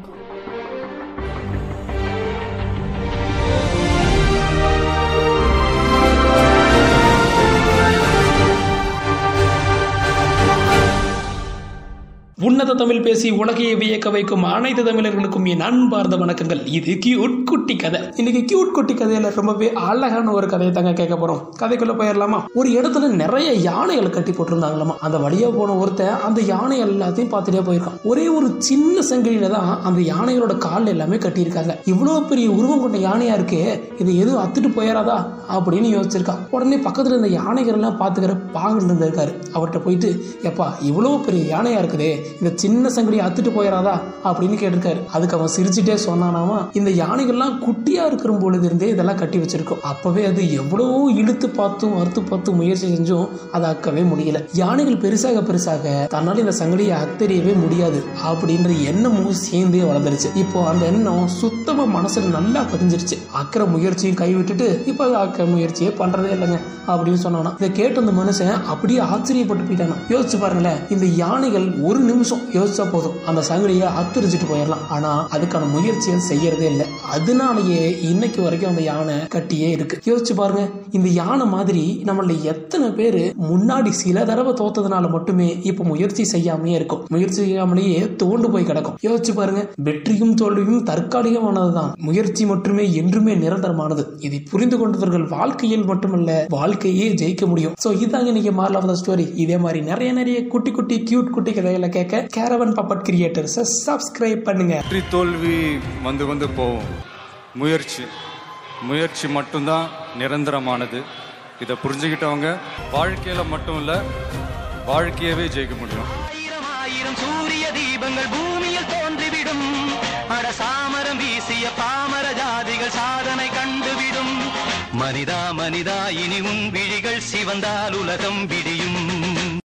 Jungle. உன்னத தமிழ் பேசி உலகையை வியக்க வைக்கும் அனைத்து தமிழர்களுக்கும் என் அன்பார்ந்த வணக்கங்கள். இது கியூட் குட்டி கதை. இன்னைக்கு கியூட் குட்டி கதையில ரொம்பவே அழகான ஒரு கதையை தாங்க கேட்க போறோம். கதைக்குள்ள போயிடலாமா? ஒரு இடத்துல நிறைய யானைகள் கட்டி போட்டிருந்தாங்களாமா? அந்த வழியா போன ஒருத்தன் அந்த யானை எல்லாத்தையும் பார்த்துட்டே போயிருக்கான். ஒரே ஒரு சின்ன சங்கிலியில தான் அந்த யானைகளோட கால் எல்லாமே கட்டியிருக்காங்க. இவ்வளவு பெரிய உருவம் கொண்ட யானையா இருக்கு இது எதுவும் அத்துட்டு போயிடாதா? அப்படின்னு யோசிச்சிருக்கான். உடனே பக்கத்துல இருந்த யானைகள் எல்லாம் பாத்துக்கிற பாகன் இருந்திருக்காரு. அவர்கிட்ட போயிட்டு எப்பா இவ்வளவு பெரிய யானையா இருக்குதே. இந்த சின்ன சங்கடியை அத்துட்டு போயிடாதா அப்படின்னு கேட்டிருக்காரு. அதுக்கு அவன் சிரிச்சுட்டே சொன்னானாமா இந்த யானைகள்லாம் குட்டியா இருக்கிற பொழுது இருந்தே இதெல்லாம் கட்டி வச்சிருக்கோம். அப்பவே அது எவ்வளவோ இழுத்து பார்த்தும் அறுத்து பார்த்தும் முயற்சி செஞ்சும் அதை அக்கவே முடியல. யானைகள் பெருசாக பெருசாக தன்னால இந்த சங்கடியை அத்தறியவே முடியாது அப்படின்ற எண்ணமும் சேர்ந்தே வளர்ந்துருச்சு. இப்போ அந்த எண்ணம் சுத்தமா மனசுல நல்லா பதிஞ்சிருச்சு. அக்கற முயற்சியும் கைவிட்டுட்டு இப்போ அக்கற முயற்சியே பண்றதே இல்லைங்க அப்படின்னு சொன்னானா. இதை கேட்ட அந்த மனுஷன் அப்படியே ஆச்சரியப்பட்டு போயிட்டானா. யோசிச்சு பாருங்களேன் இந்த யானைகள் ஒரு நிமிஷம் யோசிச்சா போதும். அந்த சங்கடியை அத்துரிச்சிட்டு போயிடலாம் ஆனா அதுக்கான முயற்சியை செய்யறதே இல்லை. அதனாலேயே இன்னைக்கு வரைக்கும் அந்த யானை கட்டியே இருக்கு. யோசிச்சு பாருங்க. இந்த யானை மாதிரி நம்மள எத்தனை பேர் முன்னாடி சில தடவை தோத்ததுனால மட்டுமே இப்ப முயற்சி செய்யாமலே இருக்கும். முயற்சி செய்யாமலேயே தோண்டு போய் கிடக்கும். யோசிச்சு பாருங்க. வெற்றியும் தோல்வியும் தற்காலிகமானதுதான். முயற்சி மட்டுமே என்றுமே நிரந்தரமானது. இதை புரிந்து கொண்டவர்கள் வாழ்க்கையில் மட்டுமல்ல வாழ்க்கையே ஜெயிக்க முடியும். சோ இதாங்க இன்னைக்கு மாரல் ஆஃப் த ஸ்டோரி இதே மாதிரி நிறைய நிறைய குட்டி குட்டி கியூட் குட்டி கதைகளை கேட்க கேரவன் பப்பட் கிரியேட்டர்ஸை சப்ஸ்கிரைப் பண்ணுங்க. வெற்றி தோல்வி வந்து வந்து போகும். முயற்சி. முயற்சி மட்டும்தான் நிரந்தரமானது. இதை புரிஞ்சுக்கிட்டவங்க வாழ்க்கையில மட்டும் இல்ல வாழ்க்கையவே ஜெயிக்க முடியும். ஆயிரம் ஆயிரம் சூரிய தீபங்கள் பூமியில் தோன்றிவிடும். அட சாமரம் வீசிய பாமர ஜாதிகள் சாதனை கண்டுவிடும். மனிதா மனிதா இனி உன் விழிகள் சிவந்தால் உலகம் விடியும்.